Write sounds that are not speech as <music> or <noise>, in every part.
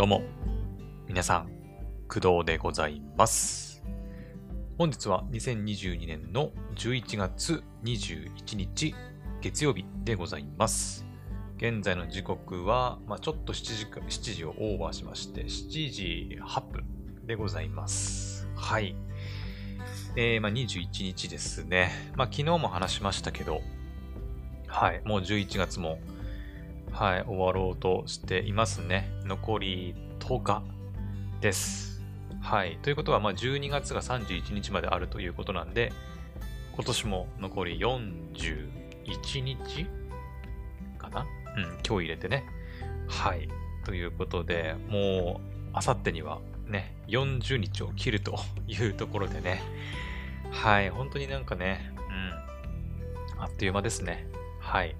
どうも、皆さん、工藤でございます。本日は2022年の11月21日、月曜日でございます。現在の時刻は、まあ、ちょっと7時か、7時をオーバーしまして、7時8分でございます。はい。えー、まあ、21日ですね。まあ、昨日も話しましたけど、はい、もう11月も、はい、終わろうとしていますね。残り10日です。はい。ということは、まあ、12月が31日まであるということなんで、今年も残り41日かな？うん、今日入れてね。はい。ということで、もう、あさってにはね、40日を切るというところでね。はい。本当になんかね、うん。あっという間ですね。はい。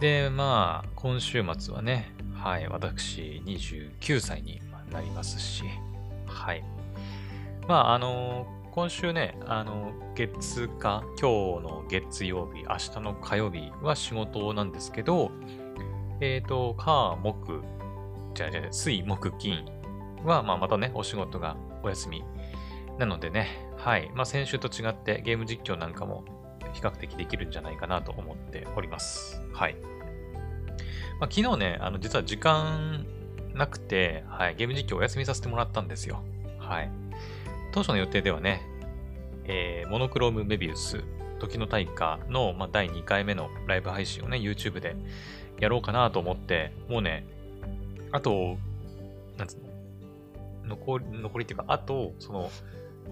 で、まあ、今週末はね、はい、私、29歳になりますし、はい。まあ、あの今週ね、あの月か、今日の月曜日、明日の火曜日は仕事なんですけど、えっ、と、火、木、じゃあじゃ水、木、金は、まあ、またね、お仕事がお休み。なのでね、はい。まあ、先週と違ってゲーム実況なんかも比較的できるんじゃないかなと思っております。はい。まあ、昨日ね、あの、実は時間なくて、はい、ゲーム実況お休みさせてもらったんですよ。はい。当初の予定ではね、えー、モノクロームメビウス、時の大化の、まあ、第2回目のライブ配信をね、YouTube でやろうかなと思って、もうね、あと、なんつうの、残り、残りっていうか、あと、その、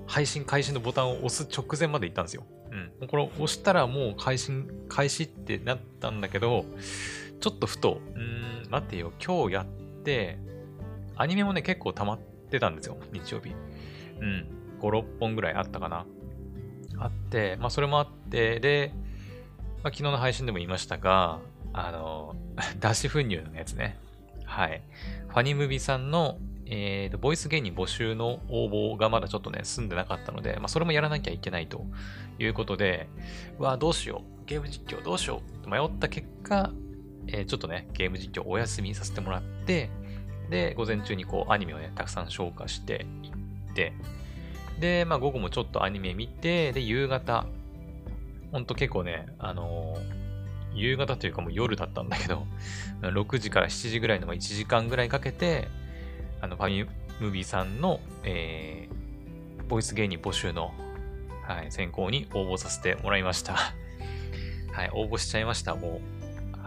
配信開始のボタンを押す直前まで行ったんですよ。うん。これ押したらもう配信開始ってなったんだけど、ちょっとふと、うーん、待ってよ、今日やって、アニメもね、結構溜まってたんですよ、日曜日。うん。5、6本ぐらいあったかな。あって、まあそれもあって、で、まあ、昨日の配信でも言いましたが、あの、<laughs> 脱脂粉乳のやつね。はい。ファニムビさんの、えーと、ボイス芸人募集の応募がまだちょっとね、済んでなかったので、まあ、それもやらなきゃいけないということで、うわ、どうしよう。ゲーム実況どうしよう。と迷った結果、えーちょっとね、ゲーム実況お休みさせてもらって、で、午前中にこう、アニメをね、たくさん消化していって、で、まあ、午後もちょっとアニメ見て、で、夕方、ほんと結構ね、あのー夕方というかもう夜だったんだけど、<laughs> 6時から7時ぐらいの1時間ぐらいかけて、あの、ファミムービーさんの、えー、ボイス芸人募集の、はい、選考に応募させてもらいました。<laughs> はい、応募しちゃいました、もう。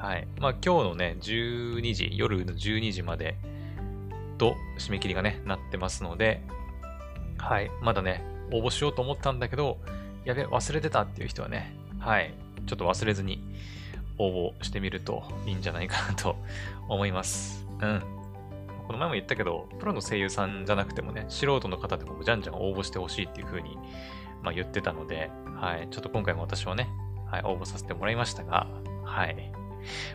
はい。まあ今日のね、12時、夜の12時までと締め切りがね、なってますので、はい、まだね、応募しようと思ったんだけど、やべ、忘れてたっていう人はね、はい、ちょっと忘れずに応募してみるといいんじゃないかなと <laughs> 思います。うん。この前も言ったけど、プロの声優さんじゃなくてもね、素人の方でもじゃんじゃん応募してほしいっていう風に、まあ、言ってたので、はい、ちょっと今回も私はね、はい、応募させてもらいましたが、はい。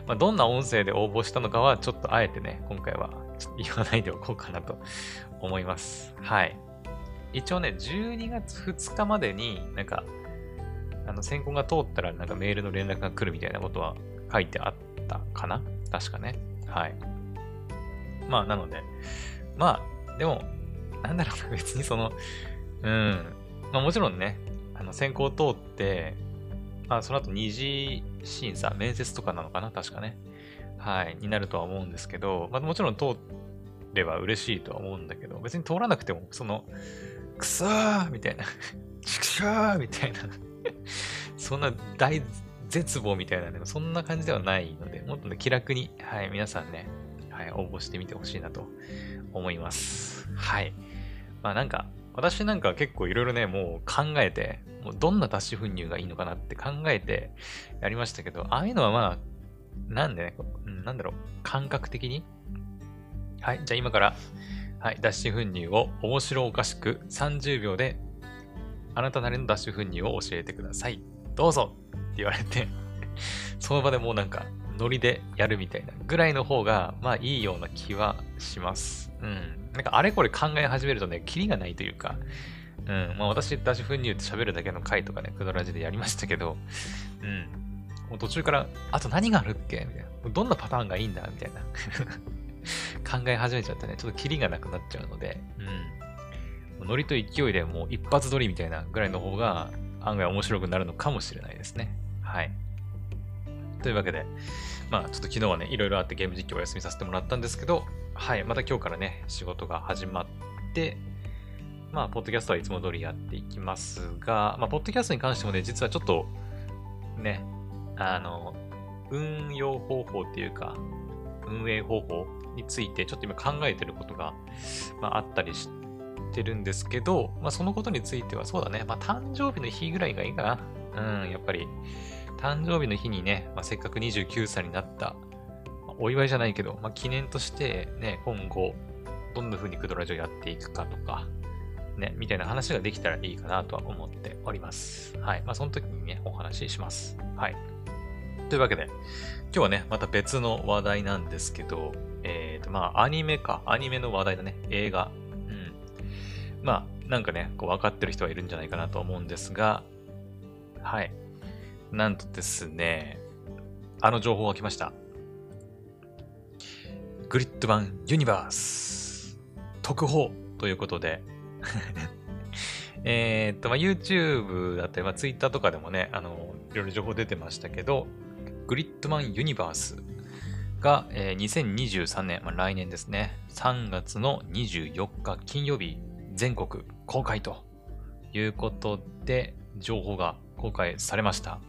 まあ、どんな音声で応募したのかは、ちょっとあえてね、今回は言わないでおこうかなと <laughs> 思います。はい。一応ね、12月2日までになんか、あの、選考が通ったらなんかメールの連絡が来るみたいなことは書いてあったかな？確かね。はい。まあ、なので、まあ、でも、なんだろうな、別にその、うん。まあもちろんね、あの、選考通って、あその後二次審査、面接とかなのかな確かね。はい。になるとは思うんですけど、まあもちろん通れば嬉しいとは思うんだけど、別に通らなくても、その、くそーみたいな、ちくしょーみたいな、<laughs> そんな大絶望みたいなね、そんな感じではないので、もっとね、気楽に、はい、皆さんね、はい、応募してみてほしいなと思います。はい。まあなんか、私なんか結構いろいろね、もう考えて、もうどんな脱脂粉乳がいいのかなって考えてやりましたけど、ああいうのはまあ、なんでね、なんだろう、感覚的に？はい、じゃあ今から、はい、脱脂粉乳を面白おかしく30秒で、あなたなりの脱脂粉乳を教えてください。どうぞって言われて、その場でもうなんか、ノリでやるみたいなぐらいの方が、まあいいような気はします。うん。なんかあれこれ考え始めるとね、キリがないというか、うん。まあ私、脱脂粉乳って喋るだけの回とかね、クドラジでやりましたけど、うん。もう途中から、あと何があるっけ？みたいな。どんなパターンがいいんだ？みたいな <laughs> 考え始めちゃってね、ちょっとキリがなくなっちゃうので、うん。ノリと勢いでもう一発撮りみたいなぐらいの方が案外面白くなるのかもしれないですね。はい。というわけで、まあちょっと昨日はね、いろいろあってゲーム実況お休みさせてもらったんですけど、はい、また今日からね、仕事が始まって、まあ、ポッドキャストはいつも通りやっていきますが、まあ、ポッドキャストに関してもね、実はちょっと、ね、あの、運用方法っていうか、運営方法についてちょっと今考えてることが、まあ、あったりしてるんですけど、まあ、そのことについてはそうだね、まあ、誕生日の日ぐらいがいいかな。うん、やっぱり、誕生日の日にね、まあ、せっかく29歳になった、まあ、お祝いじゃないけど、まあ、記念としてね、今後、どんな風にクドラジオやっていくかとか、ね、みたいな話ができたらいいかなとは思っております。はい。まあ、その時にね、お話しします。はい。というわけで、今日はね、また別の話題なんですけど、えっ、ー、と、まあ、アニメか。アニメの話題だね。映画。うん。まあ、なんかね、こう分かってる人はいるんじゃないかなと思うんですが、はい。なんとですね、あの情報が来ました。グリッド版ユニバース特報ということで <laughs> えっと、まあ、YouTube だったり、まあ、Twitter とかでもね、あの、いろいろ情報出てましたけど、グリッドマンユニバースが、えー、2023年、まあ、来年ですね、3月の24日金曜日、全国公開ということで、情報が公開されました。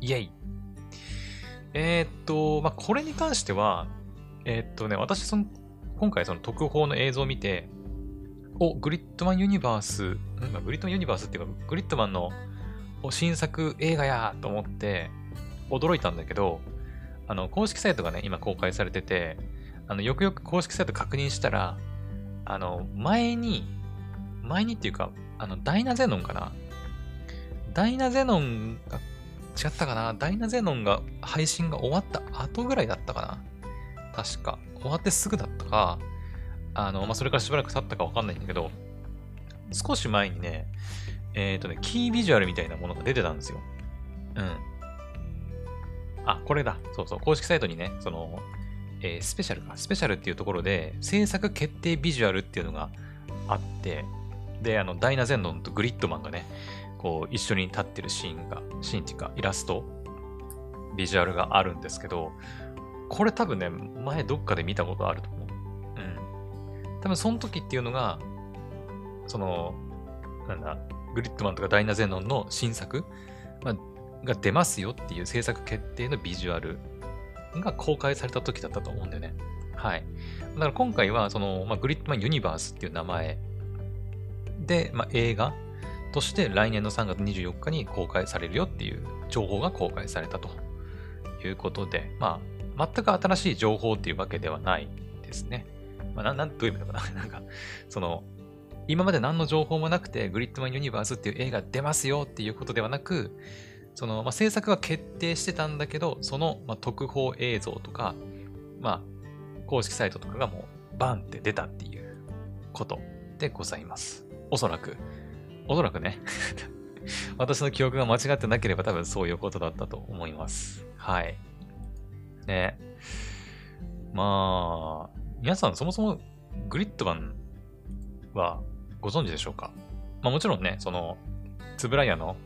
イェイえー、っと、まあ、これに関しては、えー、っとね、私その、今回その特報の映像を見て、お、グリッドマンユニバース、グリッドマンユニバースっていうか、グリッドマンの新作映画やと思って驚いたんだけど、あの、公式サイトがね、今公開されてて、あの、よくよく公式サイト確認したら、あの、前に、前にっていうか、あの、ダイナゼノンかな？ダイナゼノンが、違ったかな？ダイナゼノンが配信が終わった後ぐらいだったかな？確か。終わってすぐだったか、あの、まあ、それからしばらく経ったかわかんないんだけど、少し前にね、えっ、ー、とね、キービジュアルみたいなものが出てたんですよ。うん。あ、これだ。そうそう。公式サイトにね、その、えー、スペシャルか。スペシャルっていうところで、制作決定ビジュアルっていうのがあって、で、あの、ダイナゼンドンとグリッドマンがね、こう、一緒に立ってるシーンが、シーンっていうか、イラスト、ビジュアルがあるんですけど、これ多分ね、前どっかで見たことあると思。多分その時っていうのが、その、なんだ、グリッドマンとかダイナゼノンの新作、まあ、が出ますよっていう制作決定のビジュアルが公開された時だったと思うんだよね。はい。だから今回は、その、まあ、グリッドマンユニバースっていう名前で、まあ、映画として来年の3月24日に公開されるよっていう情報が公開されたということで、まあ、全く新しい情報っていうわけではないですね。まあ、な <laughs> なん、どういう意味だかな？<laughs> なんか、その、今まで何の情報もなくて、グリッドマンユニバースっていう映画出ますよっていうことではなく、その、まあ、制作は決定してたんだけど、その、まあ、特報映像とか、まあ、公式サイトとかがもう、バンって出たっていうことでございます。おそらく。おそらくね <laughs> 私の記憶が間違ってなければ多分そういうことだったと思います。はい。ね。まあ、皆さんそもそもグリッドマンはご存知でしょうか？まあもちろんね、その、つぶらやの、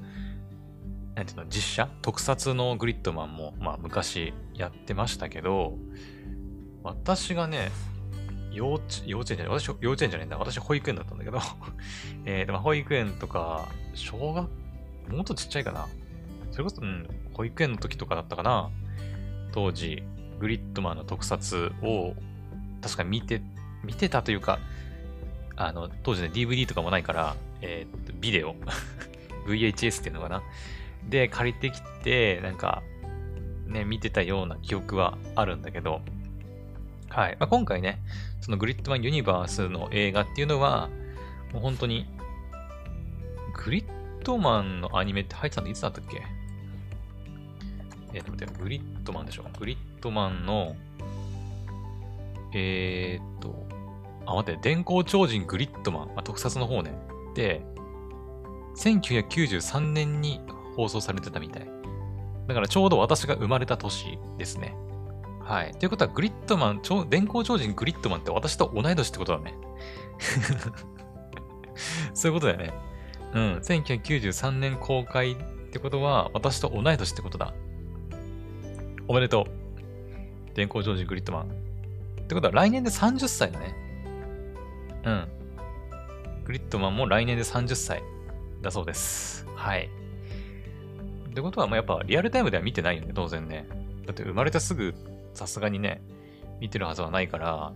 なんていうの、実写？特撮のグリッドマンも、まあ昔やってましたけど、私がね、幼稚幼稚園じゃない、私、幼稚園じゃないんだ。私、保育園だったんだけど <laughs> えー、でも保育園とか、小学、もっとちっちゃいかな。それこそ、うん、保育園の時とかだったかな。当時、グリッドマンの特撮を確かに見て、見てたというか、あの、当時ね、DVD とかもないから、えー、っと、ビデオ。<laughs> VHS っていうのかな。で、借りてきて、なんか、ね、見てたような記憶はあるんだけど、はい。まあ、今回ね、そのグリッドマンユニバースの映画っていうのは、もう本当に、グリッドマンのアニメって入ってたのいつだったっけ？えっ、と待って、グリッドマンでしょ。グリッドマンのえー、っと、あ、待って、電光超人グリッドマン、あ、特撮の方ね。で、1993年に放送されてたみたい。だからちょうど私が生まれた年ですね。はい。ということは、グリッドマン、超電光超人グリッドマンって私と同い年ってことだね。<laughs> そういうことだよね。うん。1993年公開ってことは、私と同い年ってことだ。おめでとう。電光超人グリッドマン。ってことは、来年で30歳だね。うん。グリッドマンも来年で30歳だそうです。はい。ってことは、まあ、やっぱリアルタイムでは見てないよね、当然ね。だって生まれてすぐ、さすがにね、見てるはずはないから、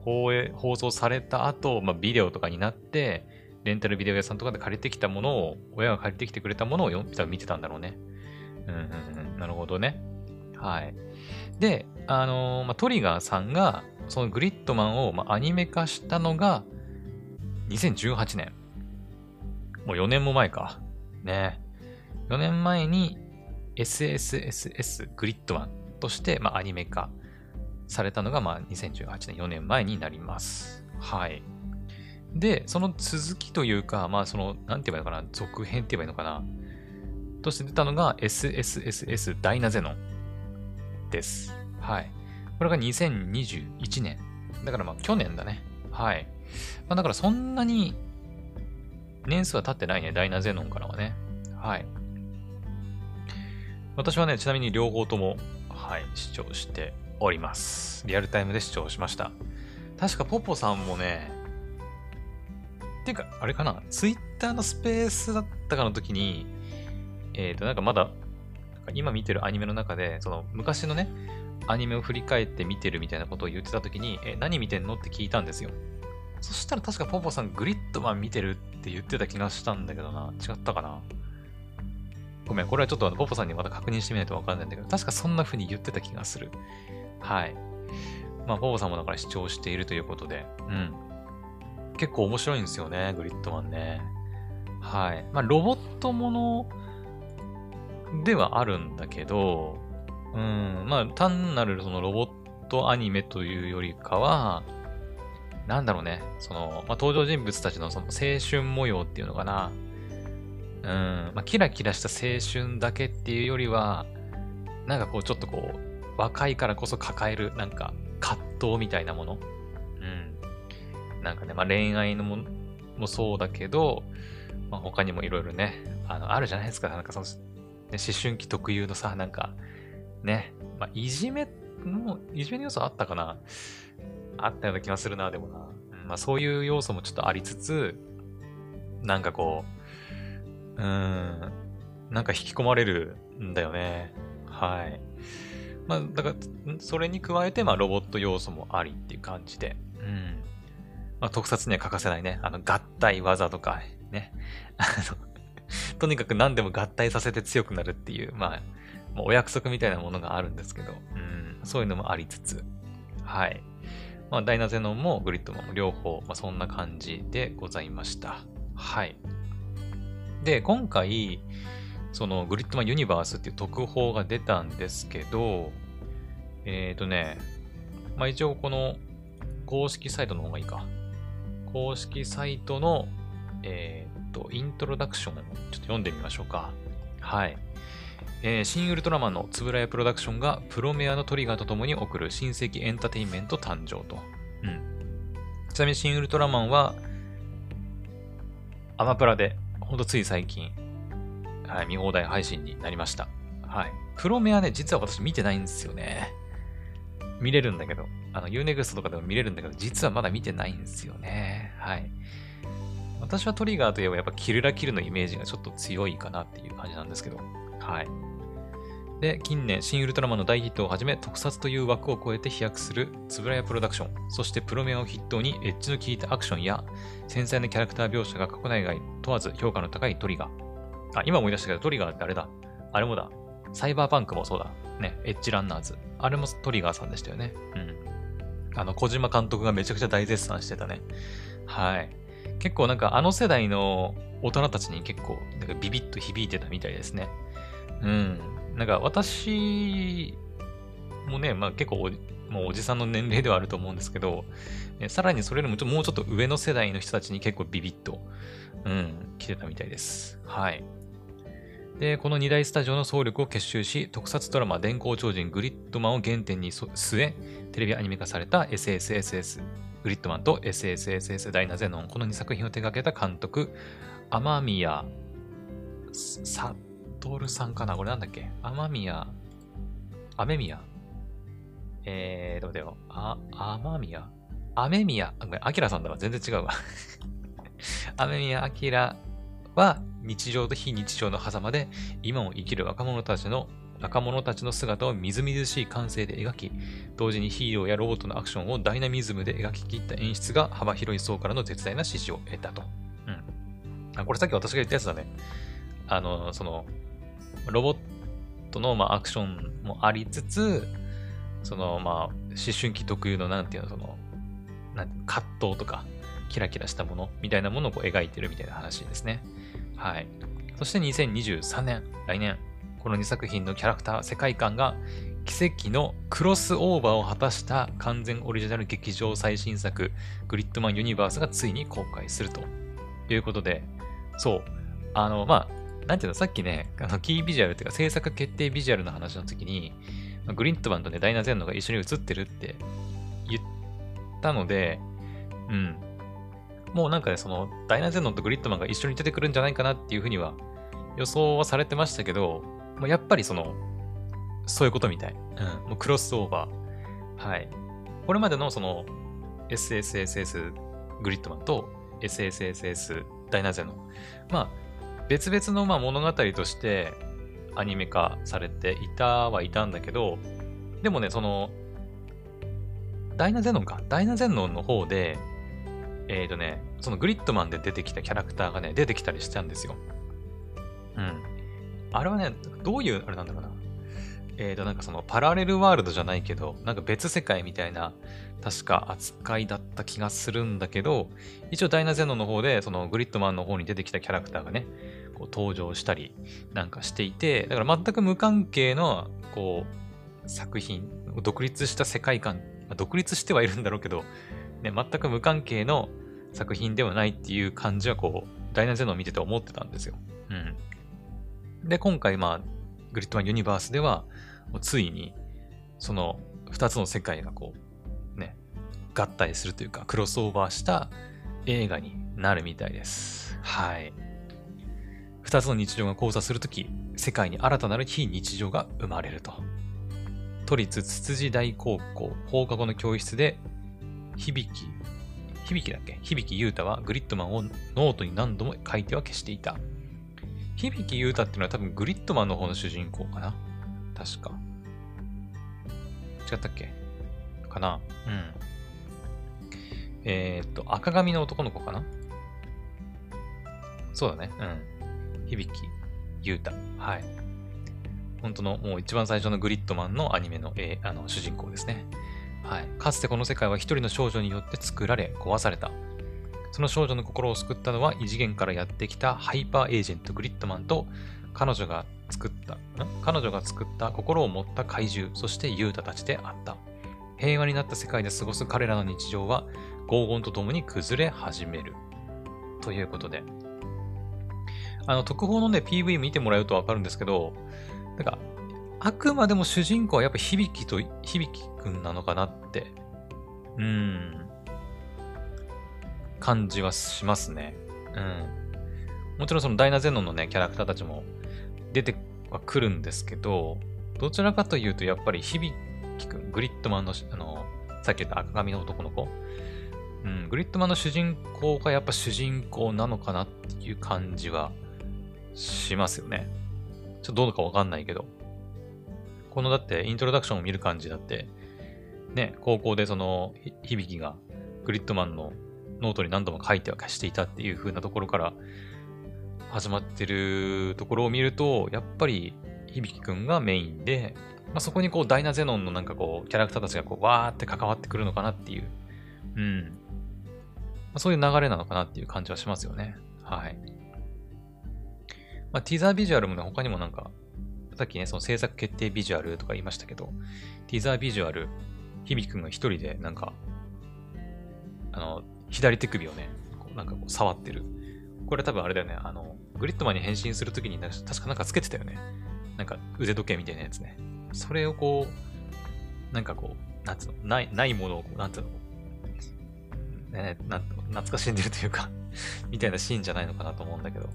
放映、放送された後、まあ、ビデオとかになって、レンタルビデオ屋さんとかで借りてきたものを、親が借りてきてくれたものを見てたんだろうね。うんうんうん。なるほどね。はい。で、あのー、まあ、トリガーさんが、そのグリッドマンを、まあ、アニメ化したのが、2018年。もう4年も前か。ね。4年前に SSSS グリッドマンとして、まあ、アニメ化されたのが、まあ、2018年4年前になります。はい。で、その続きというか、まあ、その、なんて言えばいいのかな、続編って言えばいいのかな、として出たのが SSSS ダイナゼノンです。はい。これが2021年。だからまあ去年だね。はい。まあ、だからそんなに年数は経ってないね。ダイナゼノンからはね。はい。私はね、ちなみに両方とも、はい、視聴しております。リアルタイムで視聴しました。確かポポさんもね、っていうか、あれかな、ツイッターのスペースだったかの時に、えっ、ー、と、なんかまだ、今見てるアニメの中で、その昔のね、アニメを振り返って見てるみたいなことを言ってた時に、え、何見てんのって聞いたんですよ。そしたら確かポポさんグリッドマン見てるって言ってた気がしたんだけどな。違ったかなごめん、これはちょっとポポさんにまた確認してみないとわかんないんだけど、確かそんな風に言ってた気がする。はい。まあ、ポポさんもだから視聴しているということで、うん。結構面白いんですよね、グリッドマンね。はい。まあ、ロボットものではあるんだけど、うん、まあ、単なるそのロボットアニメというよりかは、なんだろうね、その、まあ、登場人物たちのその青春模様っていうのかな。うん、まあ、キラキラした青春だけっていうよりは、なんかこう、ちょっとこう、若いからこそ抱える、なんか、葛藤みたいなもの。うん。なんかね、まあ、恋愛のももそうだけど、まあ、他にもいろいろね、あの、あるじゃないですか。なんかその、思春期特有のさ、なんか、ね、まあ、いじめの、いじめの要素あったかなあったような気がするな、でもな。まあそういう要素もちょっとありつつ、なんかこう、うーん、なんか引き込まれるんだよね。はい。まあ、だから、それに加えて、まあ、ロボット要素もありっていう感じで、うん。まあ、特撮には欠かせないね、あの、合体技とか、ね。あの、<laughs> とにかく何でも合体させて強くなるっていう、まあ、お約束みたいなものがあるんですけど、うん、そういうのもありつつ、はい。まあ、ダイナゼノンもグリッドマンも両方、まあ、そんな感じでございました。はい。で、今回、そのグリッドマンユニバースっていう特報が出たんですけど、えっ、ー、とね、まあ一応この公式サイトの方がいいか。公式サイトの、え、ー、と、イントロダクションをちょっと読んでみましょうか。はい。えー、新ウルトラマンの円谷プロダクションがプロメアのトリガーとともに送る新世紀エンターテインメント誕生と。うん。ちなみに新ウルトラマンは、アマプラで、ほんとつい最近、はい、見放題配信になりました。はい。プロメアね、実は私見てないんですよね。見れるんだけど、あの、Unext とかでも見れるんだけど、実はまだ見てないんですよね。はい。私はトリガーといえばやっぱキルラキルのイメージがちょっと強いかなっていう感じなんですけど、はい。で、近年、新ウルトラマンの大ヒットをはじめ、特撮という枠を超えて飛躍するつぶらやプロダクション、そしてプロメアを筆頭にエッジの効いたアクションや繊細なキャラクター描写が国内外問わず評価の高いトリガー。あ、今思い出したけど、トリガーってあれだ？あれもだ。サイバーパンクもそうだ。ね、エッジランナーズ。あれもトリガーさんでしたよね。うん。あの、小島監督がめちゃくちゃ大絶賛してたね。はい。結構なんかあの世代の大人たちに結構なんかビビッと響いてたみたいですね。うん。なんか私もね、まあ結構もうおじさんの年齢ではあると思うんですけど、さらにそれよりももうちょっと上の世代の人たちに結構ビビッと、うん、来てたみたいです。はい。で、この2大スタジオの総力を結集し、特撮ドラマ、電光超人グリッドマンを原点に据え、テレビアニメ化された SSSS グリッドマンと SSSS ダイナゼノン、この2作品を手掛けた監督、天宮サトルさんかな？これなんだっけ？天宮、雨宮？えー、どうだよ。あ、天宮？雨宮、ごめん、アキラさんだわ。全然違うわ。<laughs> 雨宮アキラは日常と非日常の狭間で今を生きる若者たちの若者たちの姿をみずみずしい感性で描き、同時にヒーローやロボットのアクションをダイナミズムで描き切った演出が幅広い層からの絶大な支持を得たと。うん。あ、これさっき私が言ったやつだね。あの、その、ロボットの、まあ、アクションもありつつ、その、まあ、思春期特有の、なんていうの、その、なん葛藤とか、キラキラしたものみたいなものをこう描いてるみたいな話ですね。はい。そして2023年、来年、この2作品のキャラクター、世界観が奇跡のクロスオーバーを果たした完全オリジナル劇場最新作、グリッドマンユニバースがついに公開するということで、そう、あの、まあ、なんていうの、さっきね、あのキービジュアルっていうか制作決定ビジュアルの話の時に、グリッドマンとね、ダイナゼンノが一緒に映ってるって言ったので、うん。もうなんかね、その、ダイナゼンノとグリッドマンが一緒に出てくるんじゃないかなっていうふうには予想はされてましたけど、もうやっぱりその、そういうことみたい。うん。もうクロスオーバー。はい。これまでのその、SSSS グリッドマンと SSSS ダイナゼノン。まあ、別々のまあ物語としてアニメ化されていたはいたんだけど、でもね、その、ダイナゼノンか。ダイナゼノンの方で、えっ、ー、とね、そのグリッドマンで出てきたキャラクターがね、出てきたりしたんですよ。うん。あれはね、どういう、あれなんだろうな。えっ、ー、と、なんかそのパラレルワールドじゃないけど、なんか別世界みたいな、確か扱いだった気がするんだけど、一応ダイナゼノの方で、そのグリッドマンの方に出てきたキャラクターがね、こう登場したりなんかしていて、だから全く無関係の、こう、作品、独立した世界観、独立してはいるんだろうけど、ね、全く無関係の作品ではないっていう感じはこう、ダイナゼノを見てて思ってたんですよ。うん。で、今回まあ、グリッドマンユニバースでは、ついに、その二つの世界がこう、ね、合体するというか、クロスオーバーした映画になるみたいです。はい。二つの日常が交差するとき、世界に新たなる非日常が生まれると。都立つつじ大高校放課後の教室で響き、響きだっけ？響き優太はグリッドマンをノートに何度も書いては消していた。響優太っていうのは多分グリッドマンの方の主人公かな？確か。違ったっけ？かな？うん。えー、っと、赤髪の男の子かな？そうだね。うん。響優太。はい。本当のもう一番最初のグリッドマンのアニメの,、えー、あの主人公ですね。はい。かつてこの世界は一人の少女によって作られ、壊された。その少女の心を救ったのは異次元からやってきたハイパーエージェントグリッドマンと彼女が作った、彼女が作った心を持った怪獣、そしてユータたちであった。平和になった世界で過ごす彼らの日常は黄金とともに崩れ始める。ということで。あの、特報のね、PV 見てもらうとわかるんですけど、なんか、あくまでも主人公はやっぱ響きと、響きくんなのかなって、うん、感じはしますね。うん。もちろんそのダイナゼノンのね、キャラクターたちも出てはくるんですけど、どちらかというとやっぱり響くん、グリッドマンの、あの、さっき言った赤髪の男の子、うん、グリッドマンの主人公がやっぱ主人公なのかなっていう感じはしますよね。ちょっとどうかわかんないけど。このだってイントロダクションを見る感じだって、ね、高校でその響きがグリッドマンのノートに何度も書いては消していたっていう風なところから始まってるところを見ると、やっぱり響くんがメインで、まあ、そこにこうダイナゼノンのなんかこうキャラクターたちがこうわーって関わってくるのかなっていう、うん。まあ、そういう流れなのかなっていう感じはしますよね。はい。まあ、ティザービジュアルもね、他にもなんかさっきね、その制作決定ビジュアルとか言いましたけど、ティザービジュアル、響くんが一人でなんか、あの、左手首をね、こうなんかこう触ってる。これ多分あれだよね、あの、グリッドマンに変身するときに確かなんかつけてたよね。なんか腕時計みたいなやつね。それをこう、なんかこう、なんつうの、ない、ないものを、なんつうの、ね、なん懐かしんでるというか <laughs> みたいなシーンじゃないのかなと思うんだけど。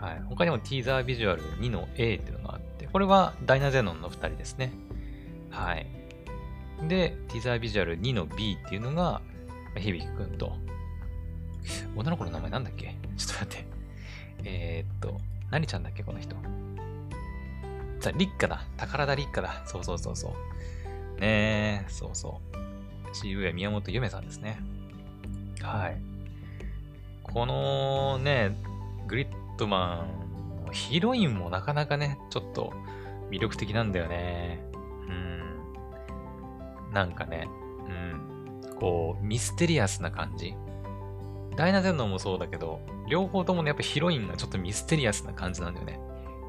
はい。他にもティーザービジュアル2の A っていうのがあって、これはダイナゼノンの2人ですね。はい。で、ティーザービジュアル2の B っていうのが、響くんと。女の子の名前なんだっけ？ちょっと待って。えー、っと、何ちゃんだっけ？この人。さ、立花だ。宝田立花だ。そうそうそうそう。ねえ、そうそう。渋谷宮本ゆめさんですね。はい。このね、グリッドマン、ヒロインもなかなかね、ちょっと魅力的なんだよね。うん。なんかね、こう、ミステリアスな感じ。ダイナゼノンもそうだけど、両方ともね、やっぱヒロインがちょっとミステリアスな感じなんだよね。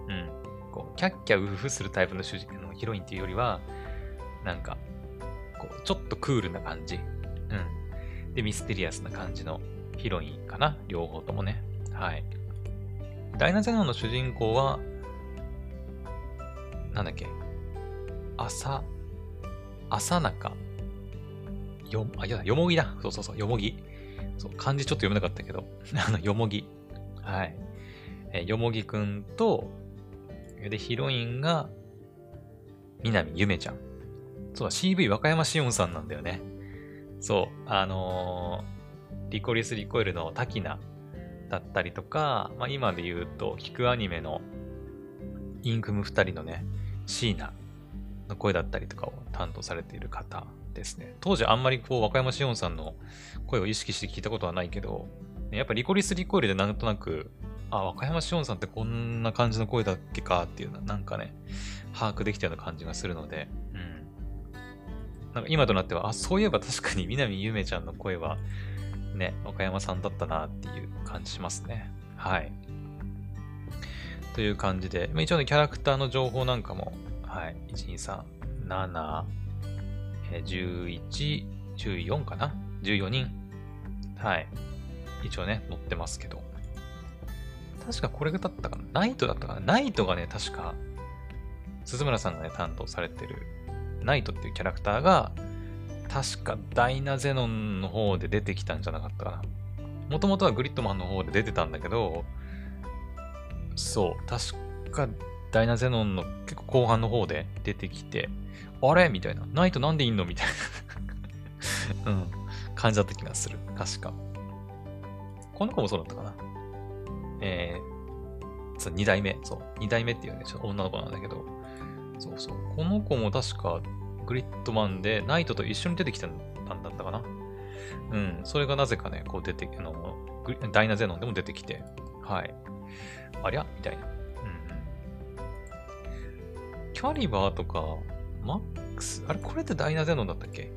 うん。こう、キャッキャウフフするタイプの主人のヒロインっていうよりは、なんか、こう、ちょっとクールな感じ。うん。で、ミステリアスな感じのヒロインかな。両方ともね。はい。ダイナゼノンの主人公は、なんだっけ？朝、朝中。よ、あ、いや、よもぎだ。そうそうそう、よもぎ。そう、漢字ちょっと読めなかったけど、<laughs> あの、よもぎ。はい。えよもぎくんと、で、ヒロインが、南ゆめちゃん。そうだ、CV 和歌山しおんさんなんだよね。そう、あのー、リコリス・リコイルの滝名だったりとか、まあ、今で言うと、聞くアニメのインクム二人のね、シーナの声だったりとかを担当されている方ですね。当時あんまりこう、和歌山しおんさんの声を意識して聞いたことはないけど、やっぱリコリス・リコイルでなんとなく、あ、和歌山しおんさんってこんな感じの声だっけかっていうのは、なんかね、把握できたような感じがするので、うん。なんか今となっては、あ、そういえば確かに南ゆめちゃんの声は、ね、和歌山さんだったなっていう感じしますね。はい。という感じで、一応ね、キャラクターの情報なんかも、はい、1、2、3、7、11、14かな ?14 人。はい。一応ね、載ってますけど。確かこれだったかな？ナイトだったかな？ナイトがね、確か、鈴村さんがね、担当されてる、ナイトっていうキャラクターが、確かダイナゼノンの方で出てきたんじゃなかったかな？もともとはグリッドマンの方で出てたんだけど、そう、確かダイナゼノンの結構後半の方で出てきて、あれ？みたいな。ナイトなんでいんの？みたいなうん。感じだった気がする。確か。この子もそうだったかな。えー、そう、二代目。そう、二代目っていうね、ちょっと女の子なんだけど、そうそう。この子も確か、グリッドマンで、ナイトと一緒に出てきたんだったかな。うん。それがなぜかね、こう出て、あの、ダイナゼノンでも出てきて、はい。ありゃ？みたいな。うん。キャリバーとか、マックス、あれこれってダイナゼノンだったっけ？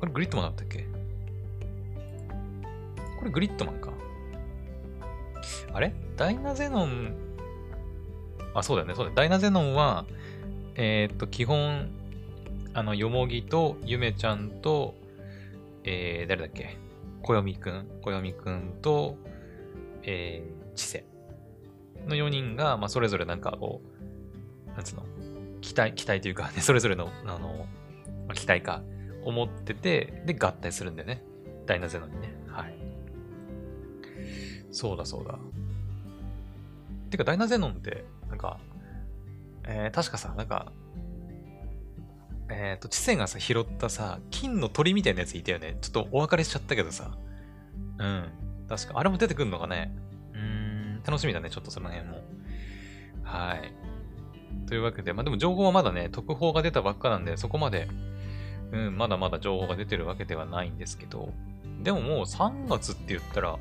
これグリッドマンだったっけ？これグリッドマンか。あれ？ダイナゼノン、あ、そうだよね。そうだ。ダイナゼノンは、えー、っと、基本、あの、よもぎと、ゆめちゃんと、えー、誰だっけ？こよみくん、こよみくんと、えー、ちせの4人が、まあ、それぞれなんかこう、なんつうの、期待、期待というか、ね、それぞれの、あの、ま、期待か、思ってて、で、合体するんだよね。ダイナゼノンにね。はい。そうだそうだ。てか、ダイナゼノンって、なんか、えー、確かさ、なんか、えっ、ー、と、知性がさ、拾ったさ、金の鳥みたいなやついたよね。ちょっとお別れしちゃったけどさ。うん。確か、あれも出てくるのかね。うーん、楽しみだね、ちょっとその辺も。はい。というわけで、まあでも情報はまだね、特報が出たばっかなんで、そこまで、うん、まだまだ情報が出てるわけではないんですけど、でももう3月って言ったら、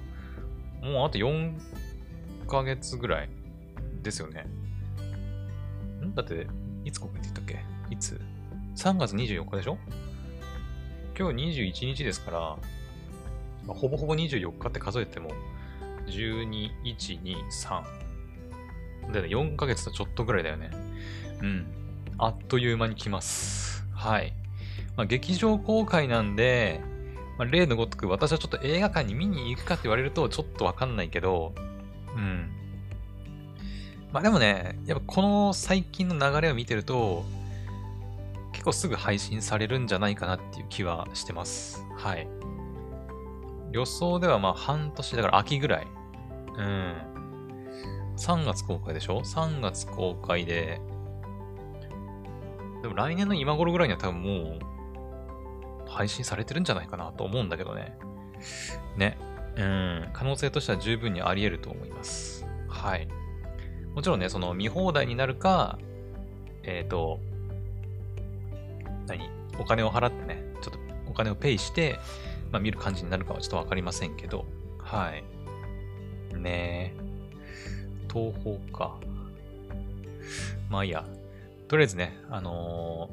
もうあと4ヶ月ぐらいですよね。ん？だって、いつ国って言ったっけ？いつ ?3 月24日でしょ？今日21日ですから、まあ、ほぼほぼ24日って数えても、12、1、2、3。で、ね、4ヶ月とちょっとぐらいだよね。うん。あっという間に来ます。はい。まあ、劇場公開なんで、まあ、例のごとく私はちょっと映画館に見に行くかって言われるとちょっとわかんないけど、うん。まあでもね、やっぱこの最近の流れを見てると、結構すぐ配信されるんじゃないかなっていう気はしてます。はい。予想ではまあ半年、だから秋ぐらい。うん。3月公開でしょ ?3 月公開で、でも来年の今頃ぐらいには多分もう配信されてるんじゃないかなと思うんだけどね。ね。うん。可能性としては十分にあり得ると思います。はい。もちろんね、その見放題になるか、えっ、ー、と、何？お金を払ってね、ちょっとお金をペイして、まあ見る感じになるかはちょっとわかりませんけど、はい。ねえ。東宝か。まあいいや。とりあえずね、あの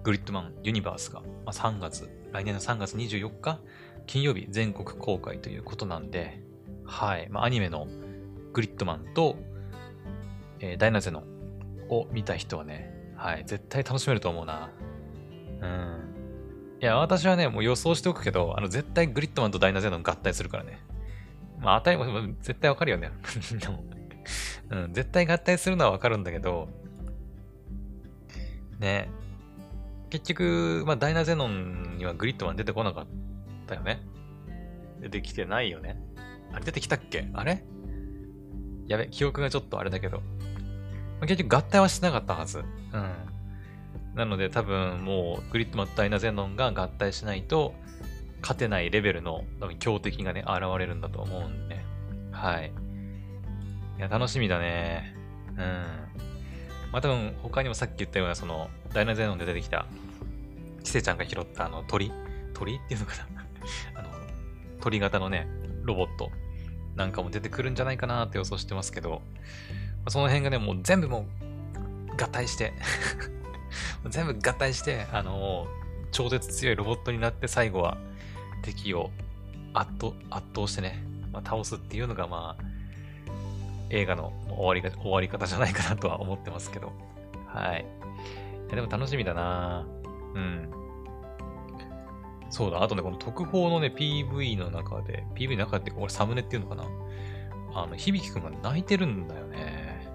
ー、グリッドマンユニバースが、まあ、3月、来年の3月24日、金曜日全国公開ということなんで、はい。まあ、アニメのグリッドマンと、えー、ダイナゼノを見た人はね、はい。絶対楽しめると思うな。うん。いや、私はね、もう予想しておくけど、あの、絶対グリッドマンとダイナゼノン合体するからね。まあ、当たり前、絶対わかるよね。<laughs> うん、絶対合体するのはわかるんだけど、ね。結局、まあ、ダイナゼノンにはグリッドマン出てこなかったよね。出てきてないよね。あれ出てきたっけ？あれ？やべ、記憶がちょっとあれだけど。まあ、結局合体はしてなかったはず。うん。なので多分もうグリッドマンとダイナゼノンが合体しないと勝てないレベルの多分強敵がね、現れるんだと思うんで、ね。はい。いや、楽しみだね。うん。まあ多分他にもさっき言ったようなそのダイナゼノンで出てきたキセちゃんが拾ったあの鳥？鳥？っていうのかな？<laughs> あの鳥型のねロボット。なんかも出てくるんじゃないかなって予想してますけど。その辺がねもう全部もう合体して。<laughs> 全部合体してあの超絶強いロボットになって最後は敵を圧倒圧倒してね、まあ、倒すっていうのがまあ映画の終わりが終わり方じゃないかなとは思ってますけど。はい。いやでも楽しみだなうん。そうだ、あとね、この特報のね、PV の中で、PV の中って、これサムネっていうのかなあの、響くんが泣いてるんだよね。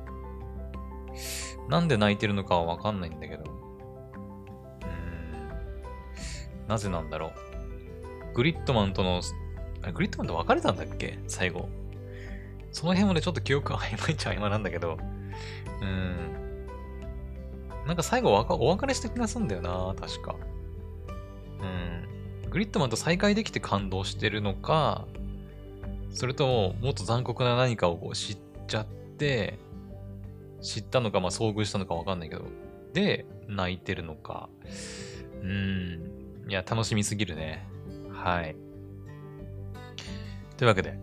なんで泣いてるのかはわかんないんだけど。うーん。なぜなんだろう。グリッドマンとの、あグリッドマンと別れたんだっけ？最後。その辺もね、ちょっと記憶が曖昧っちゃ曖昧なんだけど、うん。なんか最後お別れした気がすんだよな、確か。うん。グリッドマンと再会できて感動してるのか、それとも、もっと残酷な何かを知っちゃって、知ったのか、まあ遭遇したのかわかんないけど、で、泣いてるのか。うん。いや、楽しみすぎるね。はい。というわけで、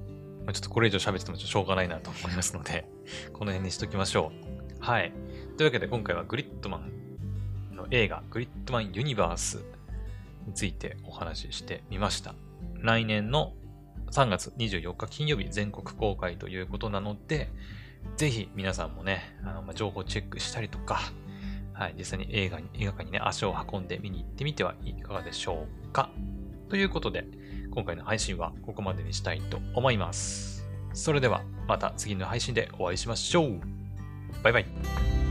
ちょっとこれ以上喋っててもしょうがないなと思いますので <laughs> この辺にしときましょう。はい。というわけで今回はグリッドマンの映画、グリッドマンユニバースについてお話ししてみました。来年の3月24日金曜日全国公開ということなので、ぜひ皆さんもね、あのま情報チェックしたりとか、はい、実際に映画に、映画館にね、足を運んで見に行ってみてはいかがでしょうか。ということで、今回の配信はここまでにしたいと思います。それではまた次の配信でお会いしましょう。バイバイ。